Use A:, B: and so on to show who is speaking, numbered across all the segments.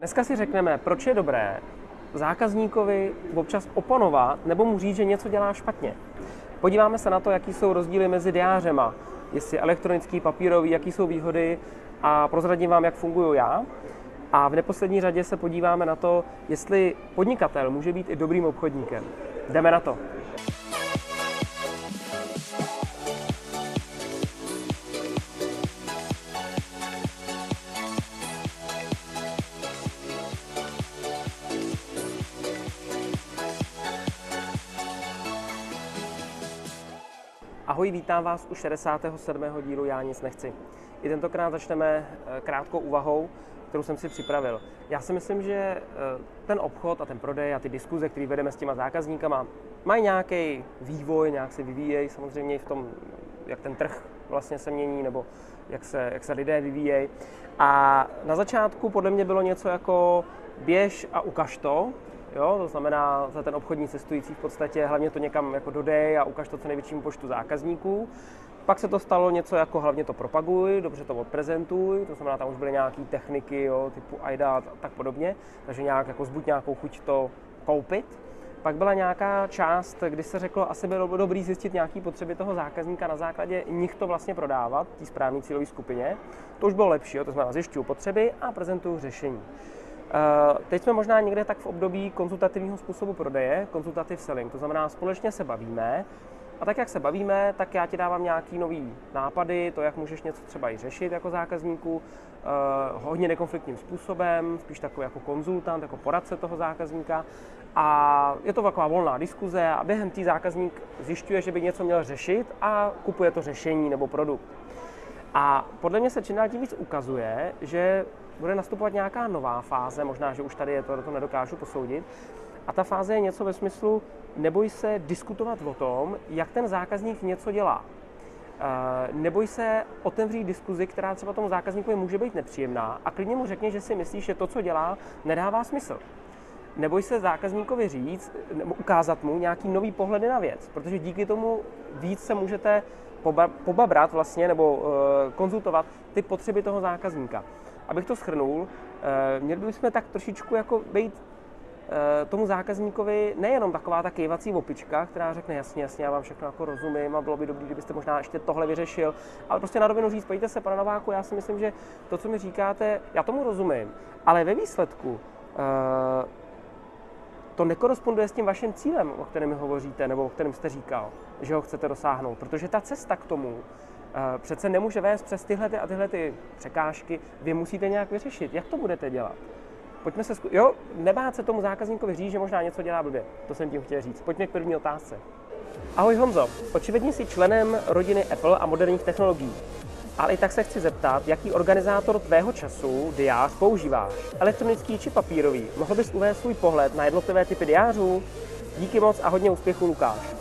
A: Dneska si řekneme, proč je dobré zákazníkovi občas oponovat nebo mu říct, že něco dělá špatně. Podíváme se na to, jaký jsou rozdíly mezi diářema, jestli elektronický, papírový, jaký jsou výhody a prozradím vám, jak funguju já. A v neposlední řadě se podíváme na to, jestli podnikatel může být i dobrým obchodníkem. Jdeme na to. Ahoj, vítám vás u 67. dílu Já nic nechci. I tentokrát začneme eh, krátkou úvahou, kterou jsem si připravil. Já si myslím, že eh, ten obchod a ten prodej a ty diskuze, které vedeme s těma zákazníkama, mají nějaký vývoj, nějak se vyvíjejí samozřejmě v tom, jak ten trh vlastně se mění, nebo jak se, jak se lidé vyvíjejí. A na začátku podle mě bylo něco jako běž a ukaž to, Jo, to znamená, za ten obchodní cestující v podstatě hlavně to někam jako dodej a ukaž to co největšímu počtu zákazníků. Pak se to stalo něco jako hlavně to propaguj, dobře to odprezentuj, to znamená, tam už byly nějaké techniky jo, typu AIDA a tak podobně, takže nějak jako zbuď nějakou chuť to koupit. Pak byla nějaká část, kdy se řeklo, asi bylo dobrý zjistit nějaké potřeby toho zákazníka na základě nich to vlastně prodávat, té správné cílové skupině. To už bylo lepší, jo, to znamená zjišťuju potřeby a prezentuju řešení. Eh, teď jsme možná někde tak v období konzultativního způsobu prodeje, konzultativ selling, to znamená společně se bavíme a tak, jak se bavíme, tak já ti dávám nějaký nový nápady, to, jak můžeš něco třeba i řešit jako zákazníku, eh, hodně nekonfliktním způsobem, spíš takový jako konzultant, jako poradce toho zákazníka. A je to taková volná diskuze a během tý zákazník zjišťuje, že by něco měl řešit a kupuje to řešení nebo produkt. A podle mě se čím dál tím víc ukazuje, že bude nastupovat nějaká nová fáze, možná, že už tady je to, to nedokážu posoudit. A ta fáze je něco ve smyslu, neboj se diskutovat o tom, jak ten zákazník něco dělá. Uh, neboj se otevřít diskuzi, která třeba tomu zákazníkovi může být nepříjemná a klidně mu řekni, že si myslíš, že to, co dělá, nedává smysl. Neboj se zákazníkovi říct, nebo ukázat mu nějaký nový pohledy na věc, protože díky tomu víc se můžete pobabrat vlastně, nebo uh, konzultovat ty potřeby toho zákazníka abych to schrnul, eh, měli bychom tak trošičku jako být eh, tomu zákazníkovi nejenom taková ta kejvací opička, která řekne jasně, jasně, já vám všechno jako rozumím a bylo by dobré, kdybyste možná ještě tohle vyřešil, ale prostě na rovinu říct, pojďte se, pane Nováku, já si myslím, že to, co mi říkáte, já tomu rozumím, ale ve výsledku eh, to nekoresponduje s tím vaším cílem, o kterém hovoříte, nebo o kterém jste říkal, že ho chcete dosáhnout, protože ta cesta k tomu přece nemůže vést přes tyhle ty a tyhle ty překážky. Vy musíte nějak vyřešit. Jak to budete dělat? Pojďme se zku... Jo, nebát se tomu zákazníkovi říct, že možná něco dělá blbě. To jsem tím chtěl říct. Pojďme k první otázce. Ahoj Honzo, očividně jsi členem rodiny Apple a moderních technologií. Ale i tak se chci zeptat, jaký organizátor tvého času, diář, používáš? Elektronický či papírový? Mohl bys uvést svůj pohled na jednotlivé typy diářů? Díky moc a hodně úspěchu, Lukáš.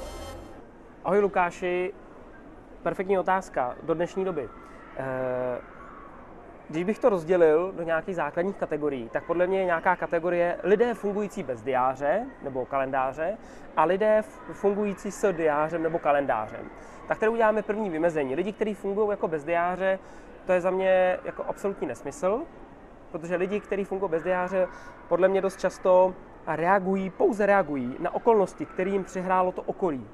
A: Ahoj Lukáši, perfektní otázka do dnešní doby. Eh, když bych to rozdělil do nějakých základních kategorií, tak podle mě je nějaká kategorie lidé fungující bez diáře nebo kalendáře a lidé fungující s diářem nebo kalendářem. Tak tady uděláme první vymezení. Lidi, kteří fungují jako bez diáře, to je za mě jako absolutní nesmysl, protože lidi, kteří fungují bez diáře, podle mě dost často reagují, pouze reagují na okolnosti, kterým přihrálo to okolí.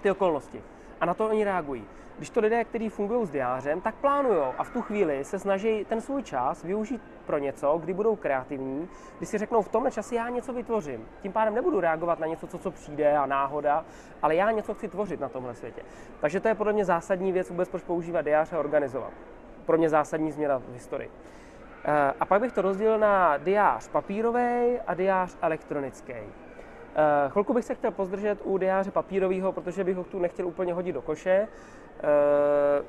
A: Ty okolnosti. A na to oni reagují. Když to lidé, kteří fungují s diářem, tak plánují a v tu chvíli se snaží ten svůj čas využít pro něco, kdy budou kreativní, kdy si řeknou, v tomhle čase já něco vytvořím. Tím pádem nebudu reagovat na něco, co, co přijde a náhoda, ale já něco chci tvořit na tomhle světě. Takže to je podle mě zásadní věc vůbec, proč používat diář a organizovat. Pro mě zásadní změna v historii. Eh, a pak bych to rozdělil na diář papírový a diář elektronický. Uh, chvilku bych se chtěl pozdržet u diáře papírového, protože bych ho tu nechtěl úplně hodit do koše. Uh,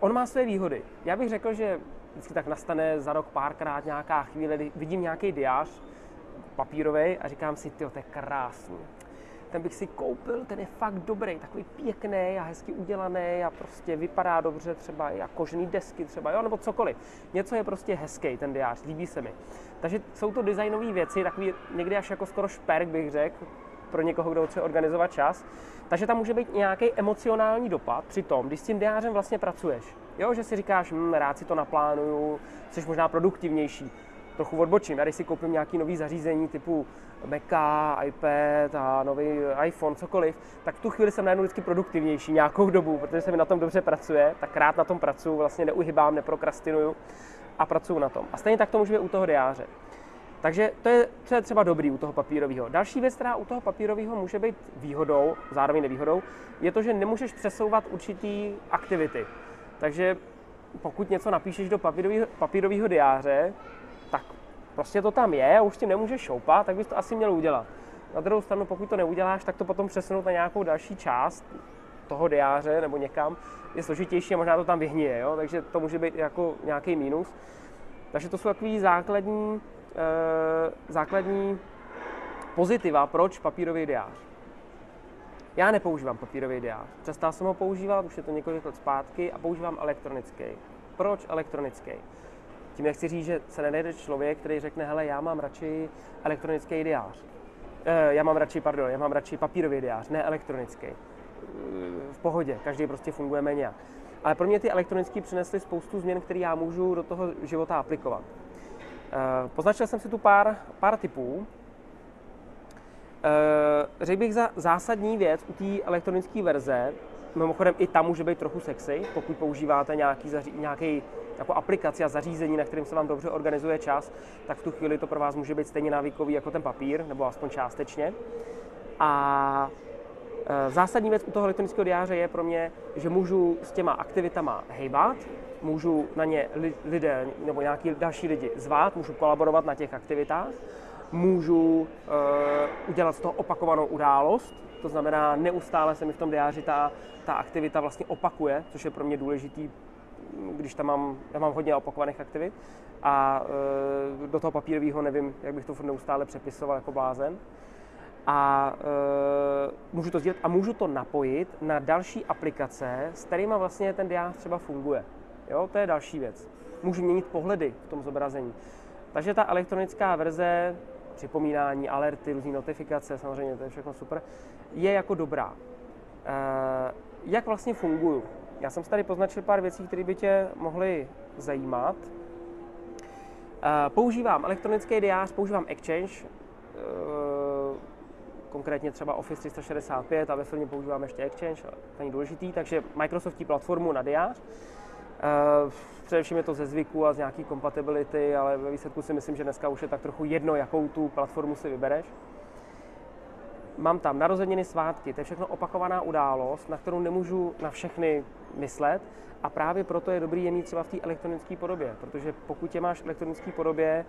A: on má své výhody. Já bych řekl, že vždycky tak nastane za rok párkrát nějaká chvíle, kdy vidím nějaký diář papírový a říkám si, ty, to je krásný ten bych si koupil, ten je fakt dobrý, takový pěkný a hezky udělaný a prostě vypadá dobře třeba i kožený desky třeba, jo, nebo cokoliv. Něco je prostě hezký ten diář, líbí se mi. Takže jsou to designové věci, takový někdy až jako skoro šperk bych řekl, pro někoho, kdo chce organizovat čas. Takže tam může být nějaký emocionální dopad při tom, když s tím diářem vlastně pracuješ. Jo, že si říkáš, hm, rád si to naplánuju, jsi možná produktivnější. trochu odbočím. Já když si koupím nějaký nový zařízení typu Maca, iPad a nový iPhone, cokoliv, tak v tu chvíli jsem najednou vždycky produktivnější nějakou dobu, protože se mi na tom dobře pracuje, tak rád na tom pracuji, vlastně neuhybám, neprokrastinuju a pracuji na tom. A stejně tak to může být u toho diáře. Takže to je, to je třeba dobrý u toho papírového. Další věc, která u toho papírového může být výhodou, zároveň nevýhodou, je to, že nemůžeš přesouvat určitý aktivity. Takže pokud něco napíšeš do papírového diáře, prostě to tam je už tím nemůžeš šoupat, tak bys to asi měl udělat. Na druhou stranu, pokud to neuděláš, tak to potom přesunout na nějakou další část toho diáře nebo někam je složitější a možná to tam vyhnije, jo? takže to může být jako nějaký mínus. Takže to jsou takový základní, eh, základní pozitiva, proč papírový diář. Já nepoužívám papírový diář. Přestal jsem ho používat, už je to několik let zpátky a používám elektronický. Proč elektronický? Tím nechci říct, že se nenajde člověk, který řekne, hele, já mám radši elektronický diář. E, já mám radši, pardon, já mám radši papírový diář, ne elektronický. E, v pohodě, každý prostě funguje méně. Ale pro mě ty elektronické přinesly spoustu změn, které já můžu do toho života aplikovat. E, poznačil jsem si tu pár, pár typů. E, řekl bych za zásadní věc u té elektronické verze, mimochodem i tam může být trochu sexy, pokud používáte nějaký, nějaký jako aplikaci a zařízení, na kterým se vám dobře organizuje čas, tak v tu chvíli to pro vás může být stejně návykový jako ten papír, nebo aspoň částečně. A e, zásadní věc u toho elektronického diáře je pro mě, že můžu s těma aktivitama hejbat, můžu na ně lidé nebo nějaký další lidi zvát, můžu kolaborovat na těch aktivitách, můžu uh, udělat z toho opakovanou událost, to znamená, neustále se mi v tom diáři ta, ta aktivita vlastně opakuje, což je pro mě důležitý když tam mám, já mám hodně opakovaných aktivit a e, do toho papírového nevím, jak bych to neustále přepisoval jako blázen. A e, můžu to sdílet a můžu to napojit na další aplikace, s kterými vlastně ten diář třeba funguje. Jo, to je další věc. Můžu měnit pohledy v tom zobrazení. Takže ta elektronická verze, připomínání, alerty, různé notifikace, samozřejmě to je všechno super, je jako dobrá. E, jak vlastně funguju? Já jsem si tady poznačil pár věcí, které by tě mohly zajímat. Eh, používám elektronický diář, používám Exchange, eh, konkrétně třeba Office 365 a ve firmě používám ještě Exchange, to není důležitý, takže Microsoftí platformu na diář. Eh, především je to ze zvyku a z nějaký kompatibility, ale ve výsledku si myslím, že dneska už je tak trochu jedno, jakou tu platformu si vybereš. Mám tam narozeniny, svátky, to je všechno opakovaná událost, na kterou nemůžu na všechny myslet a právě proto je dobrý je mít třeba v té elektronické podobě, protože pokud je máš v elektronické podobě,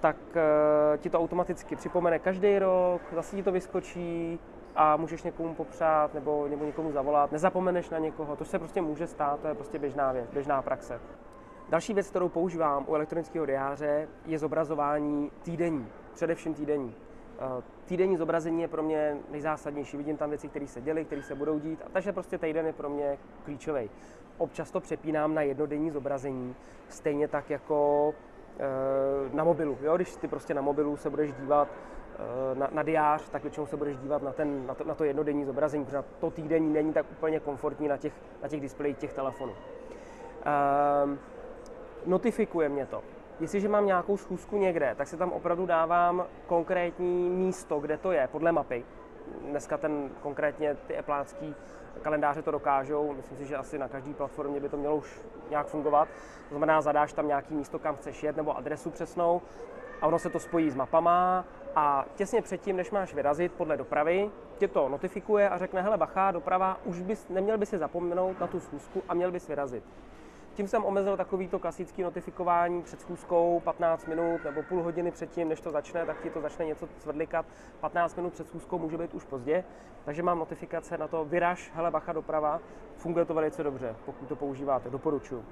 A: tak uh, ti to automaticky připomene každý rok, zase ti to vyskočí a můžeš někomu popřát nebo, nebo někomu zavolat, nezapomeneš na někoho, to se prostě může stát, to je prostě běžná věc, běžná praxe. Další věc, kterou používám u elektronického diáře, je zobrazování týdenní, především týdenní. Eh, týdenní zobrazení je pro mě nejzásadnější. Vidím tam věci, které se děly, které se budou dít, a takže prostě týden je pro mě klíčový. Občas to přepínám na jednodenní zobrazení, stejně tak jako e, na mobilu. Jo? Když ty prostě na mobilu se budeš dívat na, na diář, tak většinou se budeš dívat na, ten, na, to, na to jednodenní zobrazení, protože to týdenní není tak úplně komfortní na těch, na těch displejích těch telefonů. E, notifikuje mě to. Jestliže mám nějakou schůzku někde, tak si tam opravdu dávám konkrétní místo, kde to je, podle mapy. Dneska ten konkrétně ty eplácký kalendáře to dokážou. Myslím si, že asi na každé platformě by to mělo už nějak fungovat. To znamená, zadáš tam nějaký místo, kam chceš jet, nebo adresu přesnou a ono se to spojí s mapama a těsně předtím, než máš vyrazit podle dopravy, tě to notifikuje a řekne, hele bacha, doprava, už bys, neměl by si zapomenout na tu schůzku a měl bys vyrazit. Tím jsem omezil takovýto klasický notifikování před schůzkou 15 minut nebo půl hodiny předtím, než to začne, tak ti to začne něco svrdlikat. 15 minut před schůzkou může být už pozdě, takže mám notifikace na to vyraž, hele bacha doprava, funguje to velice dobře, pokud to používáte, doporučuji.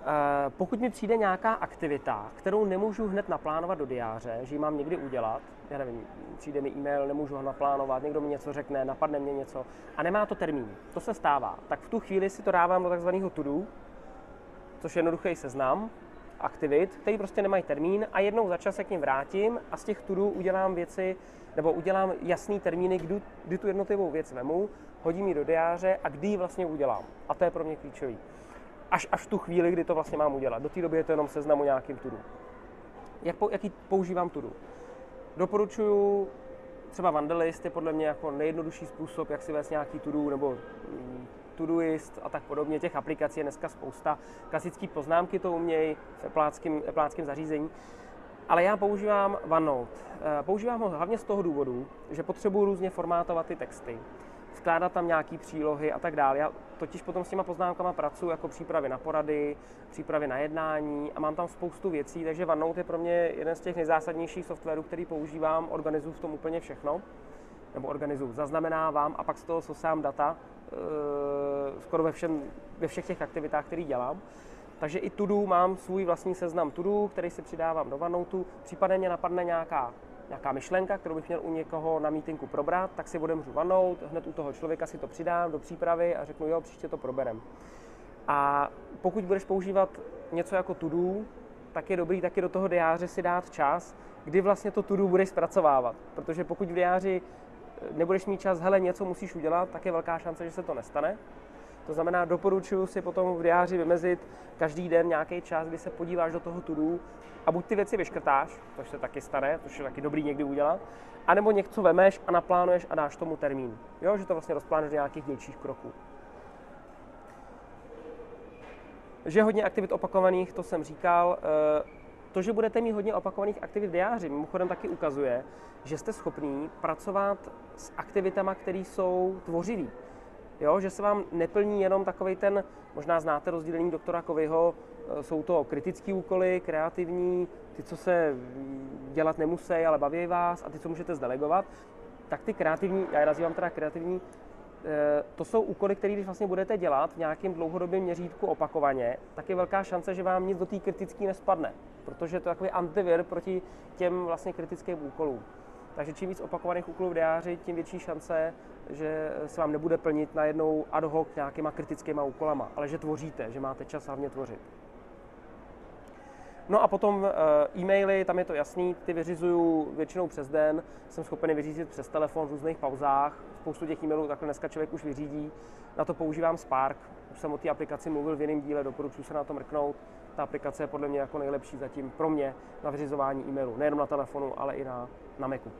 A: Eh, pokud mi přijde nějaká aktivita, kterou nemůžu hned naplánovat do diáře, že ji mám někdy udělat, já nevím, přijde mi e-mail, nemůžu ho naplánovat, někdo mi něco řekne, napadne mě něco a nemá to termín, to se stává, tak v tu chvíli si to dávám do takzvaného to-do, což je jednoduchý seznam aktivit, který prostě nemají termín a jednou za čas se k ním vrátím a z těch to udělám věci, nebo udělám jasný termíny, kdy, kdy tu jednotlivou věc vemu, hodím ji do diáře a kdy ji vlastně udělám. A to je pro mě klíčový. Až, až tu chvíli, kdy to vlastně mám udělat. Do té doby je to jenom seznamu nějakým tudu. Jak, jaký používám tudu? Doporučuji třeba Wanderlist je podle mě jako nejjednodušší způsob, jak si vést nějaký tudu nebo mm, Todoist a tak podobně. Těch aplikací je dneska spousta. Klasické poznámky to umějí v epláckém zařízení. Ale já používám OneNote. Eh, používám ho hlavně z toho důvodu, že potřebuji různě formátovat ty texty, vkládat tam nějaké přílohy a tak dále. Já totiž potom s těma poznámkama pracuji jako přípravy na porady, přípravy na jednání a mám tam spoustu věcí, takže OneNote je pro mě jeden z těch nejzásadnějších softwarů, který používám, organizuji v tom úplně všechno, nebo organizuji, zaznamenávám a pak z toho sosám data e, skoro ve, všem, ve všech těch aktivitách, které dělám. Takže i tudu mám svůj vlastní seznam tudu, který si přidávám do OneNote. Případně napadne nějaká, nějaká myšlenka, kterou bych měl u někoho na meetingu probrat, tak si odemřu OneNote, hned u toho člověka si to přidám do přípravy a řeknu, jo, příště to proberem. A pokud budeš používat něco jako tudu, tak je dobrý taky do toho diáře si dát čas, kdy vlastně to tudu budeš zpracovávat. Protože pokud v diáři nebudeš mít čas, hele, něco musíš udělat, tak je velká šance, že se to nestane. To znamená, doporučuji si potom v diáři vymezit každý den nějaký čas, kdy se podíváš do toho tudu a buď ty věci vyškrtáš, což se taky stane, což je taky dobrý někdy udělat, anebo něco vemeš a naplánuješ a dáš tomu termín. Jo, že to vlastně rozplánuješ do nějakých dílčích kroků. Že hodně aktivit opakovaných, to jsem říkal. Eh, to, že budete mít hodně opakovaných aktivit v diáři, mimochodem taky ukazuje, že jste schopní pracovat s aktivitama, které jsou tvořivý. Jo, že se vám neplní jenom takový ten, možná znáte rozdělení doktora Kovyho, e, jsou to kritické úkoly, kreativní, ty, co se dělat nemusí, ale baví vás a ty, co můžete zdelegovat, tak ty kreativní, já je nazývám teda kreativní, e, to jsou úkoly, které když vlastně budete dělat v nějakém dlouhodobém měřítku opakovaně, tak je velká šance, že vám nic do té kritické nespadne, protože to je takový antivir proti těm vlastně kritickým úkolům. Takže čím víc opakovaných úkolů v diáři, tím větší šance, že se vám nebude plnit najednou ad hoc nějakýma kritickýma úkolama, ale že tvoříte, že máte čas hlavně tvořit. No a potom e, e-maily, tam je to jasný, ty vyřizuju většinou přes den, jsem schopen vyřídit přes telefon v různých pauzách, spoustu těch e-mailů takhle dneska člověk už vyřídí, na to používám Spark, už jsem o té aplikaci mluvil v jiném díle, doporučuji se na to mrknout, ta aplikace je podle mě jako nejlepší zatím pro mě na vyřizování e-mailu, nejenom na telefonu, ale i na, na Macu.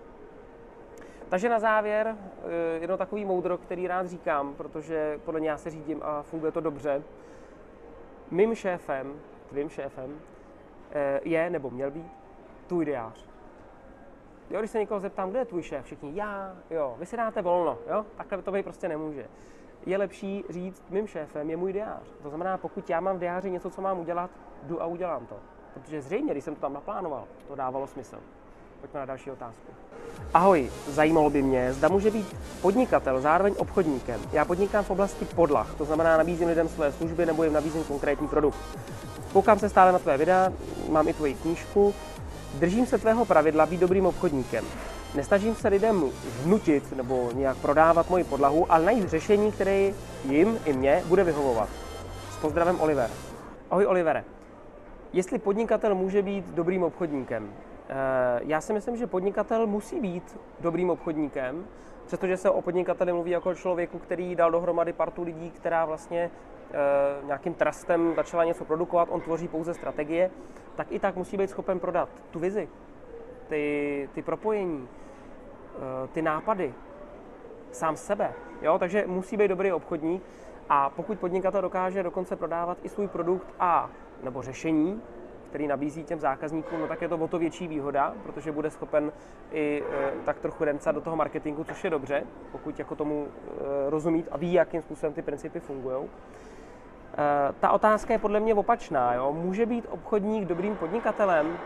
A: Takže na závěr eh, jedno takový moudro, který rád říkám, protože podle něj já se řídím a funguje to dobře. Mým šéfem, tvým šéfem, eh, je nebo měl být tvůj diář. Jo, když se někoho zeptám, kde je tvůj šéf, všichni, já, jo, vy si dáte volno, jo, takhle to být prostě nemůže. Je lepší říct, mým šéfem je můj diář. To znamená, pokud já mám v diáři něco, co mám udělat, jdu a udělám to. Protože zřejmě, když jsem to tam naplánoval, to dávalo smysl. Pojďme na další otázku. Ahoj, zajímalo by mě, zda může být podnikatel zároveň obchodníkem. Já podnikám v oblasti podlah, to znamená nabízím lidem své služby nebo jim nabízím konkrétní produkt. Koukám se stále na tvé videa, mám i tvoji knížku. Držím se tvého pravidla být dobrým obchodníkem. Nesnažím se lidem vnutit nebo nějak prodávat moji podlahu, ale najít řešení, které jim i mně bude vyhovovat. S pozdravem Oliver. Ahoj Olivere. Jestli podnikatel může být dobrým obchodníkem, Eh, já si myslím, že podnikatel musí být dobrým obchodníkem, přestože se o podnikateli mluví jako člověku, který dal dohromady partu lidí, která vlastně e, nějakým trustem začala něco produkovat, on tvoří pouze strategie, tak i tak musí být schopen prodat tu vizi, ty, ty propojení, e, ty nápady, sám sebe. Jo? Takže musí být dobrý obchodník a pokud podnikatel dokáže dokonce prodávat i svůj produkt a nebo řešení, který nabízí těm zákazníkům, no tak je to o to větší výhoda, protože bude schopen i e, tak trochu remcat do toho marketingu, což je dobře, pokud jako tomu e, rozumít a ví, jakým způsobem ty principy fungují. E, ta otázka je podle mě opačná. Jo? Může být obchodník dobrým podnikatelem?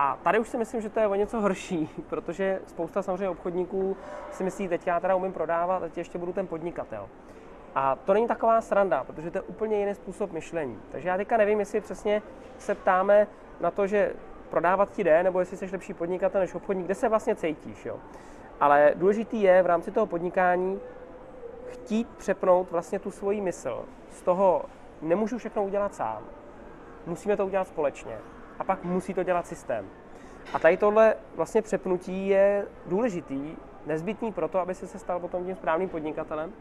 A: A tady už si myslím, že to je o něco horší, protože spousta samozřejmě obchodníků si myslí, teď já teda umím prodávat, teď ještě budu ten podnikatel. A to není taková sranda, protože to je úplně jiný způsob myšlení. Takže já teďka nevím, jestli přesně se ptáme na to, že prodávat ti jde, nebo jestli jsi lepší podnikatel než obchodník, kde se vlastně cítíš. Jo? Ale důležitý je v rámci toho podnikání chtít přepnout vlastně tu svoji mysl z toho, nemůžu všechno udělat sám, musíme to udělat společně a pak musí to dělat systém. A tady tohle vlastně přepnutí je důležitý, nezbytný pro to, aby se stal potom tím správným podnikatelem,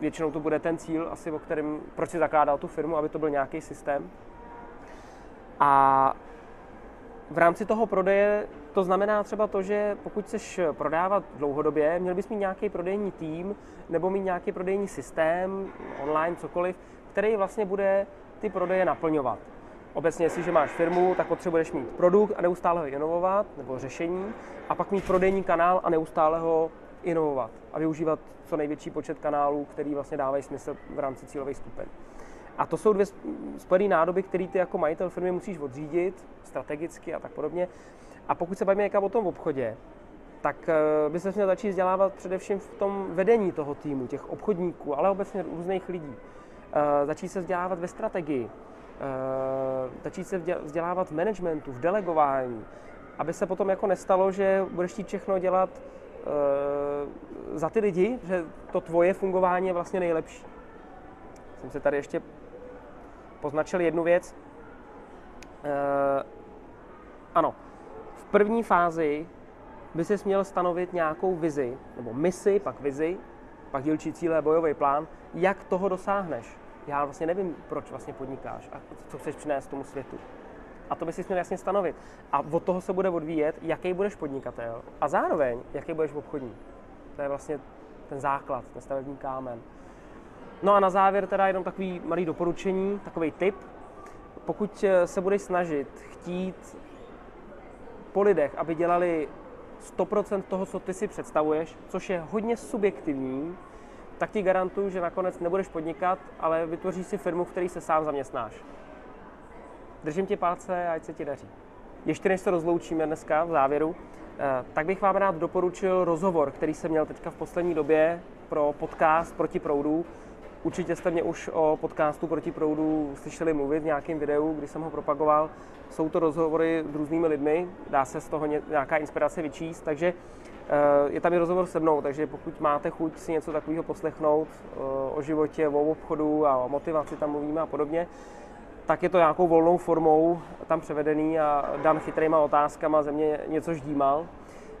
A: většinou to bude ten cíl, asi o kterém, proč si zakládal tu firmu, aby to byl nějaký systém. A v rámci toho prodeje to znamená třeba to, že pokud chceš prodávat dlouhodobě, měl bys mít nějaký prodejní tým nebo mít nějaký prodejní systém, online, cokoliv, který vlastně bude ty prodeje naplňovat. Obecně, jestliže máš firmu, tak potřebuješ mít produkt a neustále ho inovovat, nebo řešení, a pak mít prodejní kanál a neustále ho inovovat a využívat co největší počet kanálů, který vlastně dávají smysl v rámci cílových skupin. A to jsou dvě spojené nádoby, které ty jako majitel firmy musíš odřídit strategicky a tak podobně. A pokud se bavíme někam o tom obchodě, tak eh, by se měl začít vzdělávat především v tom vedení toho týmu, těch obchodníků, ale obecně různých lidí. Eh, začít se vzdělávat ve strategii, začít se vzdělávat v managementu, v delegování, aby se potom jako nestalo, že budeš chtít všechno dělat za ty lidi, že to tvoje fungování je vlastně nejlepší. Jsem se tady ještě poznačil jednu věc. Ano, v první fázi by si měl stanovit nějakou vizi, nebo misi, pak vizi, pak dílčí cíle, bojový plán, jak toho dosáhneš. Já vlastně nevím, proč vlastně podnikáš a co chceš přinést tomu světu. A to by si měl jasně stanovit. A od toho se bude odvíjet, jaký budeš podnikatel a zároveň, jaký budeš obchodník. To je vlastně ten základ, ten stavební kámen. No a na závěr teda jenom takový malý doporučení, takový tip. Pokud se budeš snažit chtít po lidech, aby dělali 100% toho, co ty si představuješ, což je hodně subjektivní, tak ti garantuju, že nakonec nebudeš podnikat, ale vytvoříš si firmu, v které se sám zaměstnáš. Držím ti palce a ať se ti daří. Ještě než se rozloučíme dneska v závěru, eh, tak bych vám rád doporučil rozhovor, který jsem měl teďka v poslední době pro podcast Proti proudu. Určitě jste mě už o podcastu Proti proudu slyšeli mluvit v nějakém videu, kdy jsem ho propagoval. Jsou to rozhovory s různými lidmi, dá se z toho nějaká inspirace vyčíst, takže je tam i rozhovor se mnou, takže pokud máte chuť si něco takového poslechnout eh, o životě, o obchodu a o motivaci tam mluvíme a podobně, tak je to nějakou volnou formou tam převedený a dan chytrýma otázkama ze mě něco ždímal.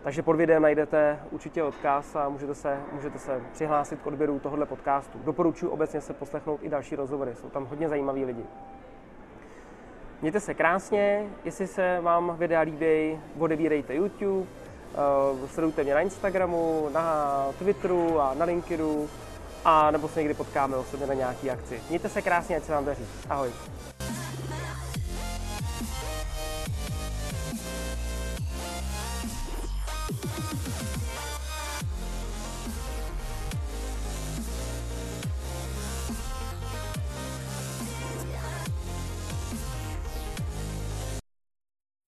A: Takže pod videem najdete určitě odkaz a můžete se, můžete se přihlásit k odběru tohoto podcastu. Doporučuji obecně se poslechnout i další rozhovory, jsou tam hodně zajímaví lidi. Mějte se krásně, jestli se vám videa líbí, odebírejte YouTube, sledujte mě na Instagramu, na Twitteru a na LinkedInu a nebo se někdy potkáme osobně na nějaký akci. Mějte se krásně, ať se vám daří. Ahoj.